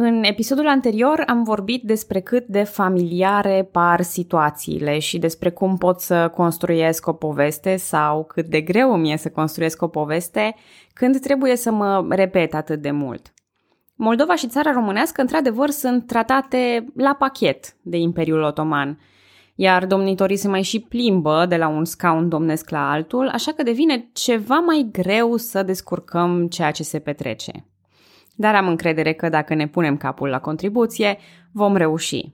În episodul anterior am vorbit despre cât de familiare par situațiile și despre cum pot să construiesc o poveste sau cât de greu îmi e să construiesc o poveste când trebuie să mă repet atât de mult. Moldova și țara românească, într-adevăr, sunt tratate la pachet de Imperiul Otoman, iar domnitorii se mai și plimbă de la un scaun domnesc la altul, așa că devine ceva mai greu să descurcăm ceea ce se petrece dar am încredere că dacă ne punem capul la contribuție, vom reuși.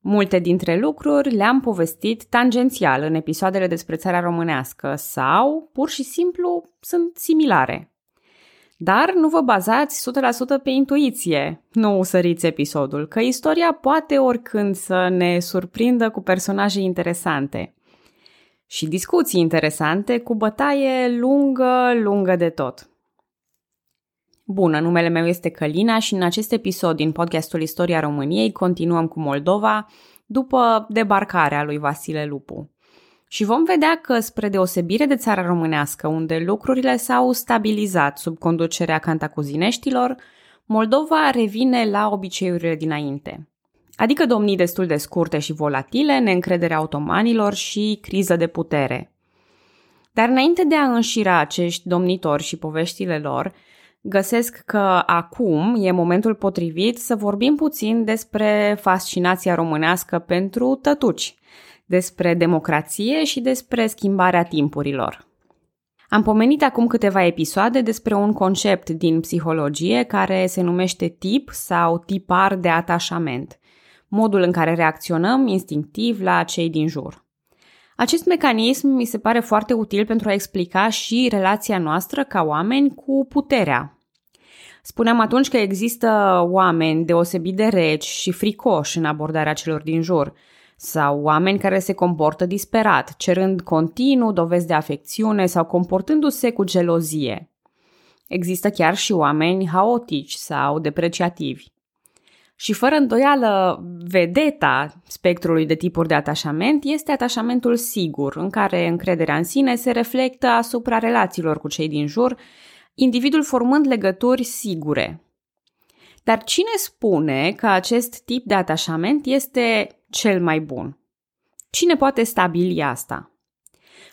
Multe dintre lucruri le-am povestit tangențial în episoadele despre țara românească sau, pur și simplu, sunt similare. Dar nu vă bazați 100% pe intuiție, nu săriți episodul, că istoria poate oricând să ne surprindă cu personaje interesante. Și discuții interesante cu bătaie lungă, lungă de tot. Bună, numele meu este Călina și în acest episod din podcastul Istoria României continuăm cu Moldova după debarcarea lui Vasile Lupu. Și vom vedea că, spre deosebire de țara românească, unde lucrurile s-au stabilizat sub conducerea cantacuzineștilor, Moldova revine la obiceiurile dinainte. Adică domnii destul de scurte și volatile, neîncrederea otomanilor și criză de putere. Dar înainte de a înșira acești domnitori și poveștile lor, găsesc că acum e momentul potrivit să vorbim puțin despre fascinația românească pentru tătuci, despre democrație și despre schimbarea timpurilor. Am pomenit acum câteva episoade despre un concept din psihologie care se numește tip sau tipar de atașament, modul în care reacționăm instinctiv la cei din jur. Acest mecanism mi se pare foarte util pentru a explica și relația noastră ca oameni cu puterea, Spuneam atunci că există oameni deosebit de reci și fricoși în abordarea celor din jur, sau oameni care se comportă disperat, cerând continuu dovezi de afecțiune sau comportându-se cu gelozie. Există chiar și oameni haotici sau depreciativi. Și fără îndoială, vedeta spectrului de tipuri de atașament este atașamentul sigur, în care încrederea în sine se reflectă asupra relațiilor cu cei din jur individul formând legături sigure. Dar cine spune că acest tip de atașament este cel mai bun? Cine poate stabili asta?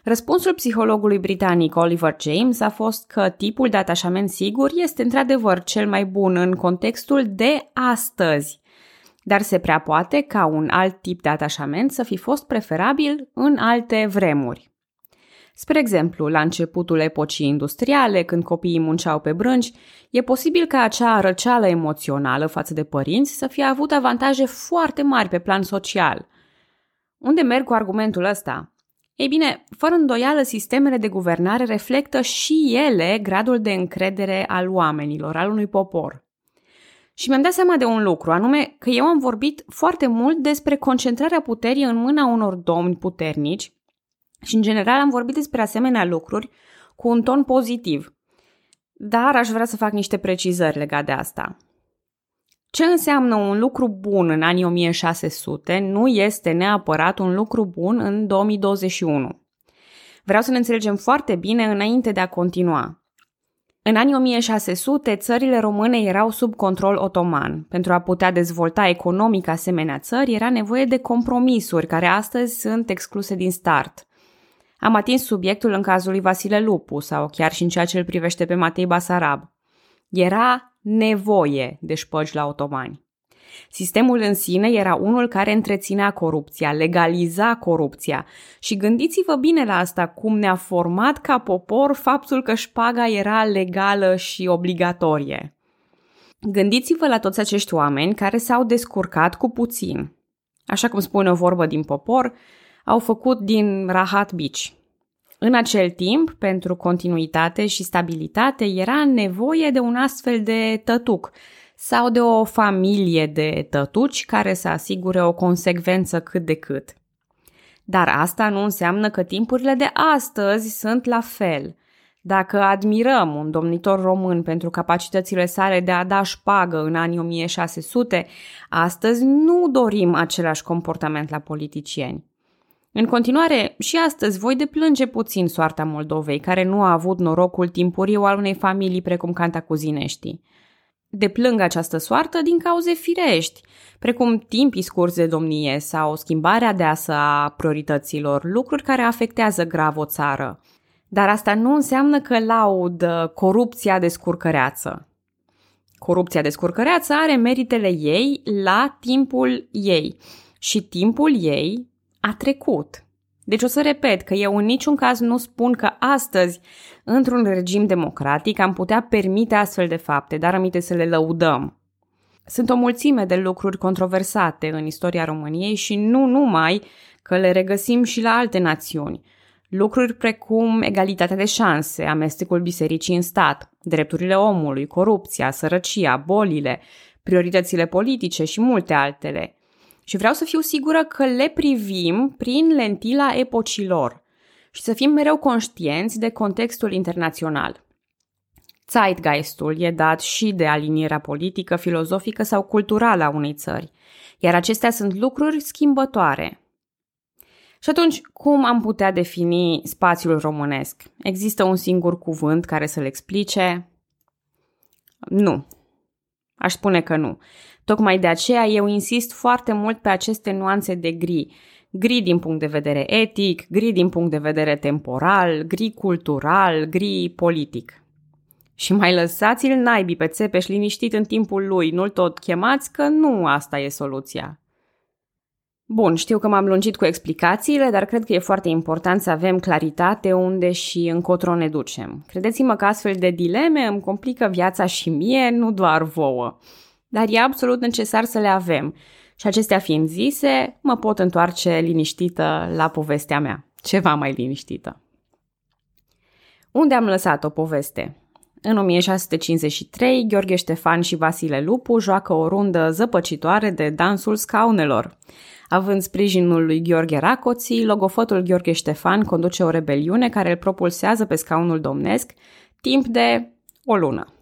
Răspunsul psihologului britanic Oliver James a fost că tipul de atașament sigur este într-adevăr cel mai bun în contextul de astăzi, dar se prea poate ca un alt tip de atașament să fi fost preferabil în alte vremuri. Spre exemplu, la începutul epocii industriale, când copiii munceau pe brânci, e posibil ca acea răceală emoțională față de părinți să fie avut avantaje foarte mari pe plan social. Unde merg cu argumentul ăsta? Ei bine, fără îndoială, sistemele de guvernare reflectă și ele gradul de încredere al oamenilor, al unui popor. Și mi-am dat seama de un lucru, anume că eu am vorbit foarte mult despre concentrarea puterii în mâna unor domni puternici, și, în general, am vorbit despre asemenea lucruri cu un ton pozitiv. Dar aș vrea să fac niște precizări legate de asta. Ce înseamnă un lucru bun în anii 1600 nu este neapărat un lucru bun în 2021. Vreau să ne înțelegem foarte bine înainte de a continua. În anii 1600, țările române erau sub control otoman. Pentru a putea dezvolta economic asemenea țări, era nevoie de compromisuri care astăzi sunt excluse din start. Am atins subiectul în cazul lui Vasile Lupu sau chiar și în ceea ce îl privește pe Matei Basarab. Era nevoie de șpăgi la otomani. Sistemul în sine era unul care întreținea corupția, legaliza corupția. Și gândiți-vă bine la asta, cum ne-a format ca popor faptul că șpaga era legală și obligatorie. Gândiți-vă la toți acești oameni care s-au descurcat cu puțin. Așa cum spune o vorbă din popor, au făcut din Rahat Beach. În acel timp, pentru continuitate și stabilitate, era nevoie de un astfel de tătuc sau de o familie de tătuci care să asigure o consecvență cât de cât. Dar asta nu înseamnă că timpurile de astăzi sunt la fel. Dacă admirăm un domnitor român pentru capacitățile sale de a da șpagă în anii 1600, astăzi nu dorim același comportament la politicieni. În continuare, și astăzi voi deplânge puțin soarta Moldovei, care nu a avut norocul timpuriu al unei familii precum Cantacuzineștii. deplâng această soartă din cauze firești, precum timpii scurți de domnie sau schimbarea deasă a priorităților, lucruri care afectează grav o țară. Dar asta nu înseamnă că laud corupția de scurcăreață. Corupția de scurcăreață are meritele ei la timpul ei și timpul ei a trecut. Deci o să repet că eu în niciun caz nu spun că astăzi, într-un regim democratic, am putea permite astfel de fapte, dar aminte să le lăudăm. Sunt o mulțime de lucruri controversate în istoria României și nu numai că le regăsim și la alte națiuni. Lucruri precum egalitatea de șanse, amestecul bisericii în stat, drepturile omului, corupția, sărăcia, bolile, prioritățile politice și multe altele – și vreau să fiu sigură că le privim prin lentila epocilor și să fim mereu conștienți de contextul internațional. Zeitgeistul e dat și de alinierea politică, filozofică sau culturală a unei țări, iar acestea sunt lucruri schimbătoare. Și atunci, cum am putea defini spațiul românesc? Există un singur cuvânt care să-l explice? Nu. Aș spune că nu. Tocmai de aceea eu insist foarte mult pe aceste nuanțe de gri. Gri din punct de vedere etic, gri din punct de vedere temporal, gri cultural, gri politic. Și mai lăsați-l naibii pe Țepeș liniștit în timpul lui, nu-l tot chemați că nu asta e soluția. Bun, știu că m-am lungit cu explicațiile, dar cred că e foarte important să avem claritate unde și încotro ne ducem. Credeți-mă că astfel de dileme îmi complică viața și mie, nu doar vouă dar e absolut necesar să le avem. Și acestea fiind zise, mă pot întoarce liniștită la povestea mea, ceva mai liniștită. Unde am lăsat o poveste? În 1653, Gheorghe Ștefan și Vasile Lupu joacă o rundă zăpăcitoare de dansul scaunelor. Având sprijinul lui Gheorghe Racoții, logofotul Gheorghe Ștefan conduce o rebeliune care îl propulsează pe scaunul domnesc timp de o lună.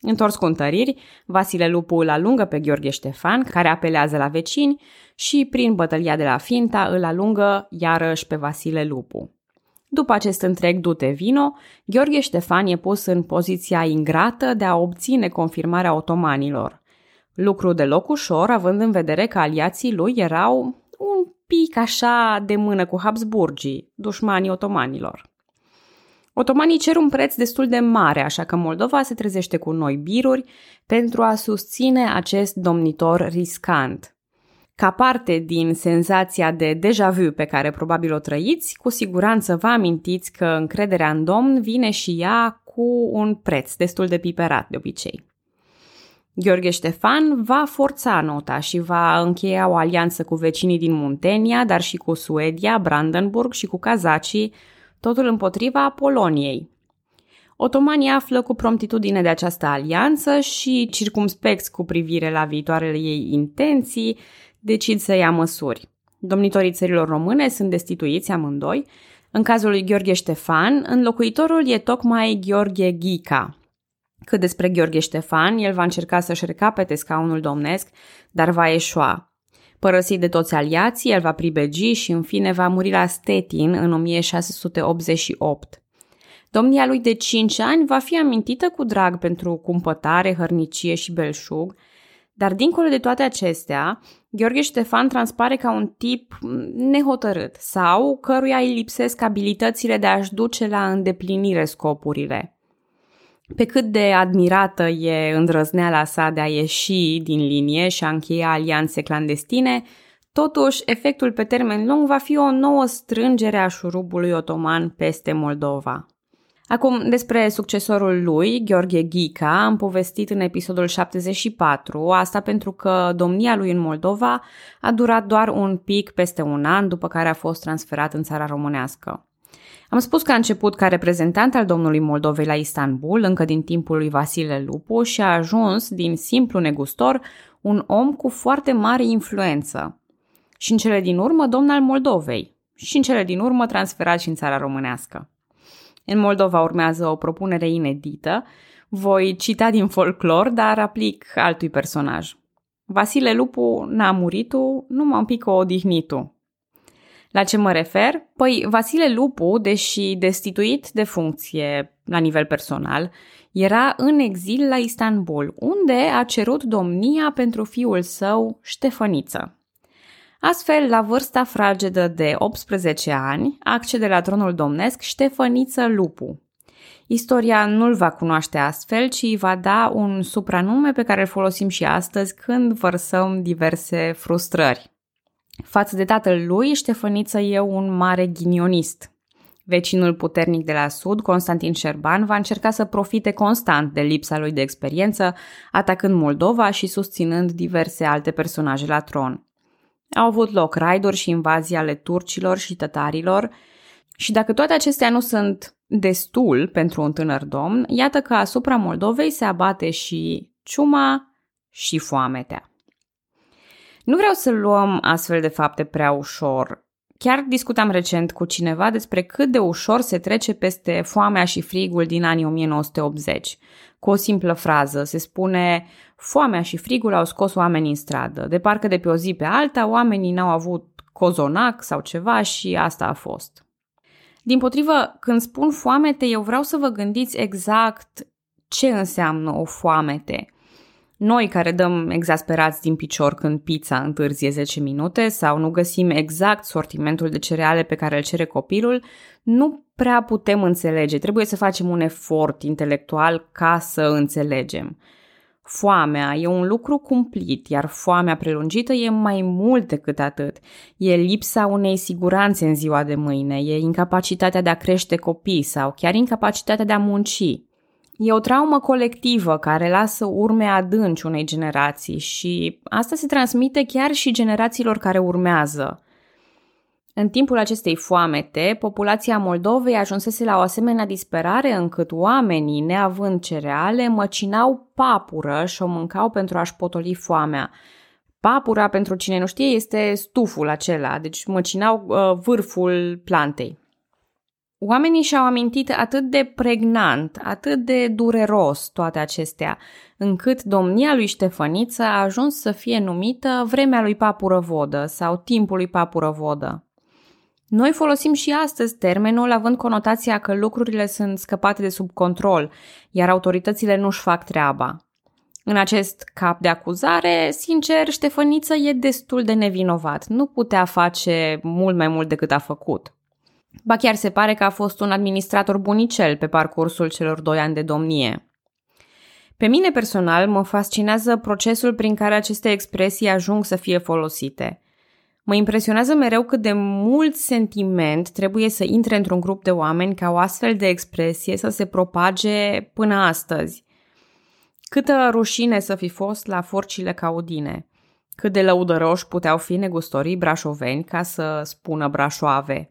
Întors cu întăriri, Vasile Lupu îl alungă pe Gheorghe Ștefan, care apelează la vecini, și prin bătălia de la Finta îl alungă iarăși pe Vasile Lupu. După acest întreg dute vino, Gheorghe Ștefan e pus în poziția ingrată de a obține confirmarea otomanilor. Lucru deloc ușor, având în vedere că aliații lui erau un pic așa de mână cu Habsburgii, dușmanii otomanilor. Otomanii cer un preț destul de mare, așa că Moldova se trezește cu noi biruri pentru a susține acest domnitor riscant. Ca parte din senzația de deja vu pe care probabil o trăiți, cu siguranță vă amintiți că încrederea în domn vine și ea cu un preț destul de piperat de obicei. Gheorghe Ștefan va forța nota și va încheia o alianță cu vecinii din Muntenia, dar și cu Suedia, Brandenburg și cu kazacii, totul împotriva Poloniei. Otomanii află cu promptitudine de această alianță și, circumspecți cu privire la viitoarele ei intenții, decid să ia măsuri. Domnitorii țărilor române sunt destituiți amândoi. În cazul lui Gheorghe Ștefan, înlocuitorul e tocmai Gheorghe Ghica. Cât despre Gheorghe Ștefan, el va încerca să-și recapete scaunul domnesc, dar va eșua. Părăsit de toți aliații, el va pribegi și în fine va muri la Stettin în 1688. Domnia lui de 5 ani va fi amintită cu drag pentru cumpătare, hărnicie și belșug, dar dincolo de toate acestea, Gheorghe Ștefan transpare ca un tip nehotărât sau căruia îi lipsesc abilitățile de a-și duce la îndeplinire scopurile. Pe cât de admirată e îndrăzneala sa de a ieși din linie și a încheia alianțe clandestine, totuși efectul pe termen lung va fi o nouă strângere a șurubului otoman peste Moldova. Acum, despre succesorul lui, Gheorghe Ghica, am povestit în episodul 74, asta pentru că domnia lui în Moldova a durat doar un pic peste un an după care a fost transferat în țara românească. Am spus că a început ca reprezentant al domnului Moldovei la Istanbul, încă din timpul lui Vasile Lupu, și a ajuns, din simplu negustor, un om cu foarte mare influență. Și în cele din urmă, domn al Moldovei. Și în cele din urmă, transferat și în țara românească. În Moldova urmează o propunere inedită. Voi cita din folclor, dar aplic altui personaj. Vasile Lupu n-a murit numai un pic o odihnitu. La ce mă refer? Păi Vasile Lupu, deși destituit de funcție la nivel personal, era în exil la Istanbul, unde a cerut domnia pentru fiul său, Ștefăniță. Astfel, la vârsta fragedă de 18 ani, accede la tronul domnesc Ștefăniță Lupu. Istoria nu-l va cunoaște astfel, ci îi va da un supranume pe care îl folosim și astăzi când vărsăm diverse frustrări. Față de tatăl lui, Ștefăniță e un mare ghinionist. Vecinul puternic de la sud, Constantin Șerban, va încerca să profite constant de lipsa lui de experiență, atacând Moldova și susținând diverse alte personaje la tron. Au avut loc raiduri și invazii ale turcilor și tătarilor și dacă toate acestea nu sunt destul pentru un tânăr domn, iată că asupra Moldovei se abate și ciuma și foametea. Nu vreau să luăm astfel de fapte prea ușor. Chiar discutam recent cu cineva despre cât de ușor se trece peste foamea și frigul din anii 1980. Cu o simplă frază se spune foamea și frigul au scos oamenii în stradă. De parcă de pe o zi pe alta oamenii n-au avut cozonac sau ceva și asta a fost. Din potrivă, când spun foamete, eu vreau să vă gândiți exact ce înseamnă o foamete. Noi care dăm exasperați din picior când pizza întârzie 10 minute sau nu găsim exact sortimentul de cereale pe care îl cere copilul, nu prea putem înțelege. Trebuie să facem un efort intelectual ca să înțelegem. Foamea e un lucru cumplit, iar foamea prelungită e mai mult decât atât. E lipsa unei siguranțe în ziua de mâine, e incapacitatea de a crește copii sau chiar incapacitatea de a munci. E o traumă colectivă care lasă urme adânci unei generații și asta se transmite chiar și generațiilor care urmează. În timpul acestei foamete, populația Moldovei ajunsese la o asemenea disperare încât oamenii, neavând cereale, măcinau papură și o mâncau pentru a-și potoli foamea. Papura, pentru cine nu știe, este stuful acela, deci măcinau uh, vârful plantei. Oamenii și-au amintit atât de pregnant, atât de dureros toate acestea, încât domnia lui Ștefăniță a ajuns să fie numită vremea lui Papură Vodă sau timpul lui Papură Vodă. Noi folosim și astăzi termenul având conotația că lucrurile sunt scăpate de sub control, iar autoritățile nu-și fac treaba. În acest cap de acuzare, sincer, Ștefăniță e destul de nevinovat. Nu putea face mult mai mult decât a făcut. Ba chiar se pare că a fost un administrator bunicel pe parcursul celor doi ani de domnie. Pe mine personal mă fascinează procesul prin care aceste expresii ajung să fie folosite. Mă impresionează mereu cât de mult sentiment trebuie să intre într-un grup de oameni ca o astfel de expresie să se propage până astăzi. Câtă rușine să fi fost la forcile caudine. Cât de lăudăroși puteau fi negustorii brașoveni ca să spună brașoave.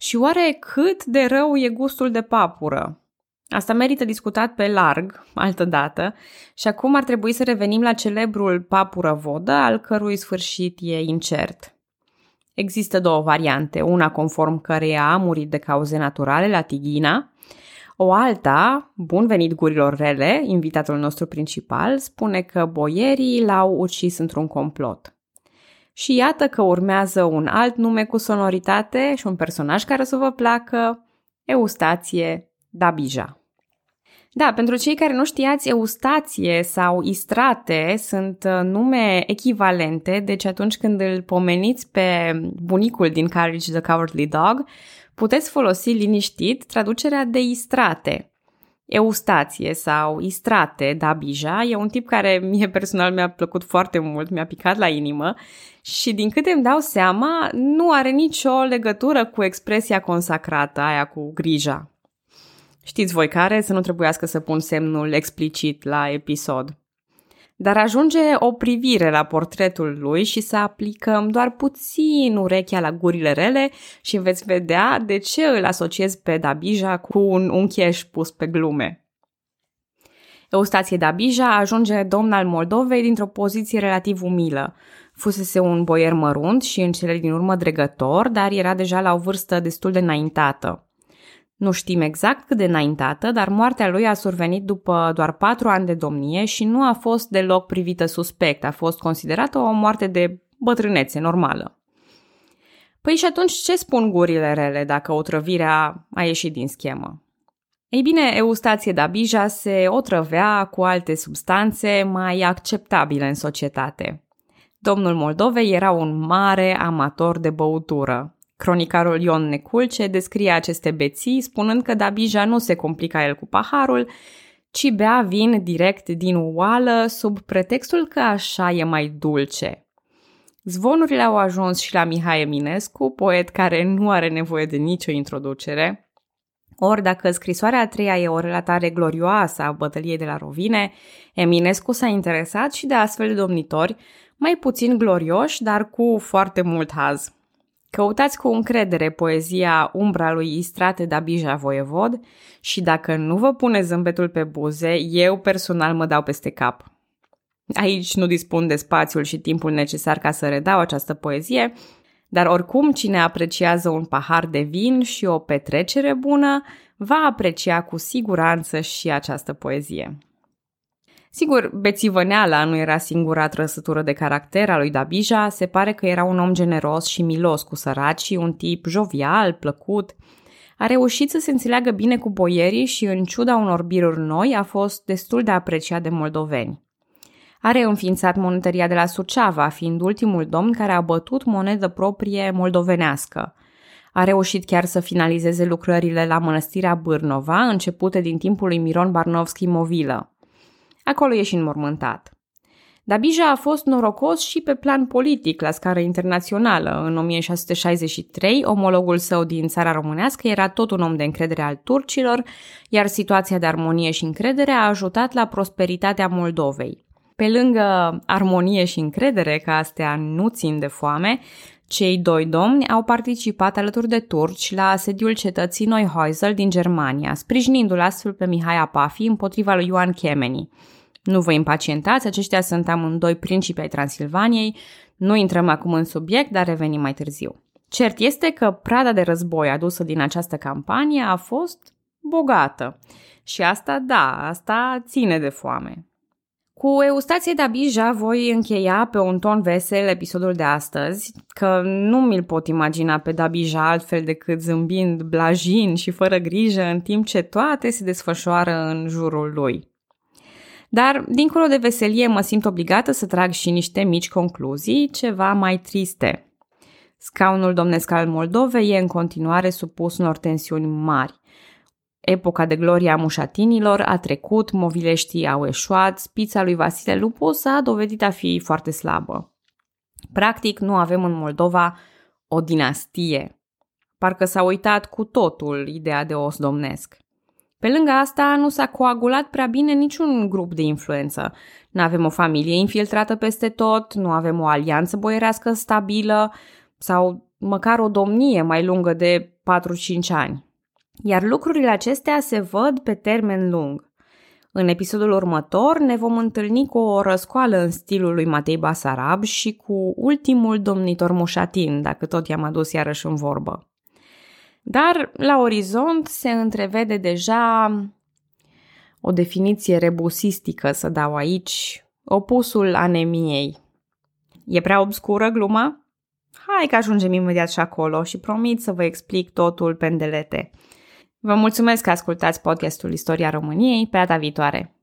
Și oare cât de rău e gustul de papură? Asta merită discutat pe larg, altă dată, și acum ar trebui să revenim la celebrul papură vodă, al cărui sfârșit e incert. Există două variante, una conform căreia a murit de cauze naturale la Tighina, o alta, bun venit gurilor rele, invitatul nostru principal, spune că boierii l-au ucis într-un complot. Și iată că urmează un alt nume cu sonoritate și un personaj care să vă placă, Eustație Dabija. Da, pentru cei care nu știați, eustație sau istrate sunt uh, nume echivalente, deci atunci când îl pomeniți pe bunicul din Courage the Cowardly Dog, puteți folosi liniștit traducerea de istrate. Eustație sau Istrate Dabija e un tip care mie personal mi-a plăcut foarte mult, mi-a picat la inimă și din câte îmi dau seama, nu are nicio legătură cu expresia consacrată, aia cu grija. Știți voi care, să nu trebuiască să pun semnul explicit la episod. Dar ajunge o privire la portretul lui și să aplicăm doar puțin urechea la gurile rele și veți vedea de ce îl asociez pe Dabija cu un uncheș pus pe glume. Eustație Dabija ajunge domn al Moldovei dintr-o poziție relativ umilă. Fusese un boier mărunt și în cele din urmă dregător, dar era deja la o vârstă destul de înaintată. Nu știm exact cât de înaintată, dar moartea lui a survenit după doar patru ani de domnie și nu a fost deloc privită suspect, a fost considerată o moarte de bătrânețe normală. Păi și atunci ce spun gurile rele dacă otrăvirea a ieșit din schemă? Ei bine, Eustație Dabija se otrăvea cu alte substanțe mai acceptabile în societate. Domnul Moldovei era un mare amator de băutură. Cronicarul Ion Neculce descrie aceste beții spunând că Dabija nu se complica el cu paharul, ci bea vin direct din oală sub pretextul că așa e mai dulce. Zvonurile au ajuns și la Mihai Eminescu, poet care nu are nevoie de nicio introducere. Ori dacă scrisoarea a treia e o relatare glorioasă a bătăliei de la Rovine, Eminescu s-a interesat și de astfel de domnitori, mai puțin glorioși, dar cu foarte mult haz. Căutați cu încredere poezia Umbra lui Istrate Dabija Voievod și dacă nu vă pune zâmbetul pe buze, eu personal mă dau peste cap. Aici nu dispun de spațiul și timpul necesar ca să redau această poezie, dar oricum cine apreciază un pahar de vin și o petrecere bună, va aprecia cu siguranță și această poezie. Sigur, bețivăneala nu era singura trăsătură de caracter a lui Dabija, se pare că era un om generos și milos cu săracii, un tip jovial, plăcut. A reușit să se înțeleagă bine cu boierii și, în ciuda unor biruri noi, a fost destul de apreciat de moldoveni. A reînființat monetăria de la Suceava, fiind ultimul domn care a bătut monedă proprie moldovenească. A reușit chiar să finalizeze lucrările la mănăstirea Bârnova, începute din timpul lui Miron Barnovski Movilă. Acolo e și înmormântat. Dabija a fost norocos și pe plan politic, la scară internațională. În 1663, omologul său din țara românească era tot un om de încredere al turcilor, iar situația de armonie și încredere a ajutat la prosperitatea Moldovei. Pe lângă armonie și încredere, că astea nu țin de foame, cei doi domni au participat alături de turci la asediul cetății Neuhäusel din Germania, sprijinindu-l astfel pe Mihai Apafi împotriva lui Ioan Chemeni. Nu vă impacientați, aceștia sunt amândoi principi ai Transilvaniei, nu intrăm acum în subiect, dar revenim mai târziu. Cert este că prada de război adusă din această campanie a fost bogată. Și asta, da, asta ține de foame. Cu Eustație Dabija voi încheia pe un ton vesel episodul de astăzi, că nu mi-l pot imagina pe Dabija altfel decât zâmbind blajin și fără grijă în timp ce toate se desfășoară în jurul lui. Dar, dincolo de veselie, mă simt obligată să trag și niște mici concluzii, ceva mai triste. Scaunul domnesc al Moldovei e în continuare supus unor tensiuni mari. Epoca de glorie a mușatinilor a trecut, movileștii au eșuat, spița lui Vasile Lupu s-a dovedit a fi foarte slabă. Practic, nu avem în Moldova o dinastie. Parcă s-a uitat cu totul ideea de os domnesc. Pe lângă asta, nu s-a coagulat prea bine niciun grup de influență. Nu avem o familie infiltrată peste tot, nu avem o alianță boierească stabilă sau măcar o domnie mai lungă de 4-5 ani. Iar lucrurile acestea se văd pe termen lung. În episodul următor ne vom întâlni cu o răscoală în stilul lui Matei Basarab și cu ultimul domnitor Mușatin, dacă tot i-am adus iarăși în vorbă. Dar la orizont se întrevede deja o definiție rebusistică, să dau aici, opusul anemiei. E prea obscură gluma? Hai că ajungem imediat și acolo și promit să vă explic totul pendelete. Vă mulțumesc că ascultați podcastul Istoria României pe data viitoare.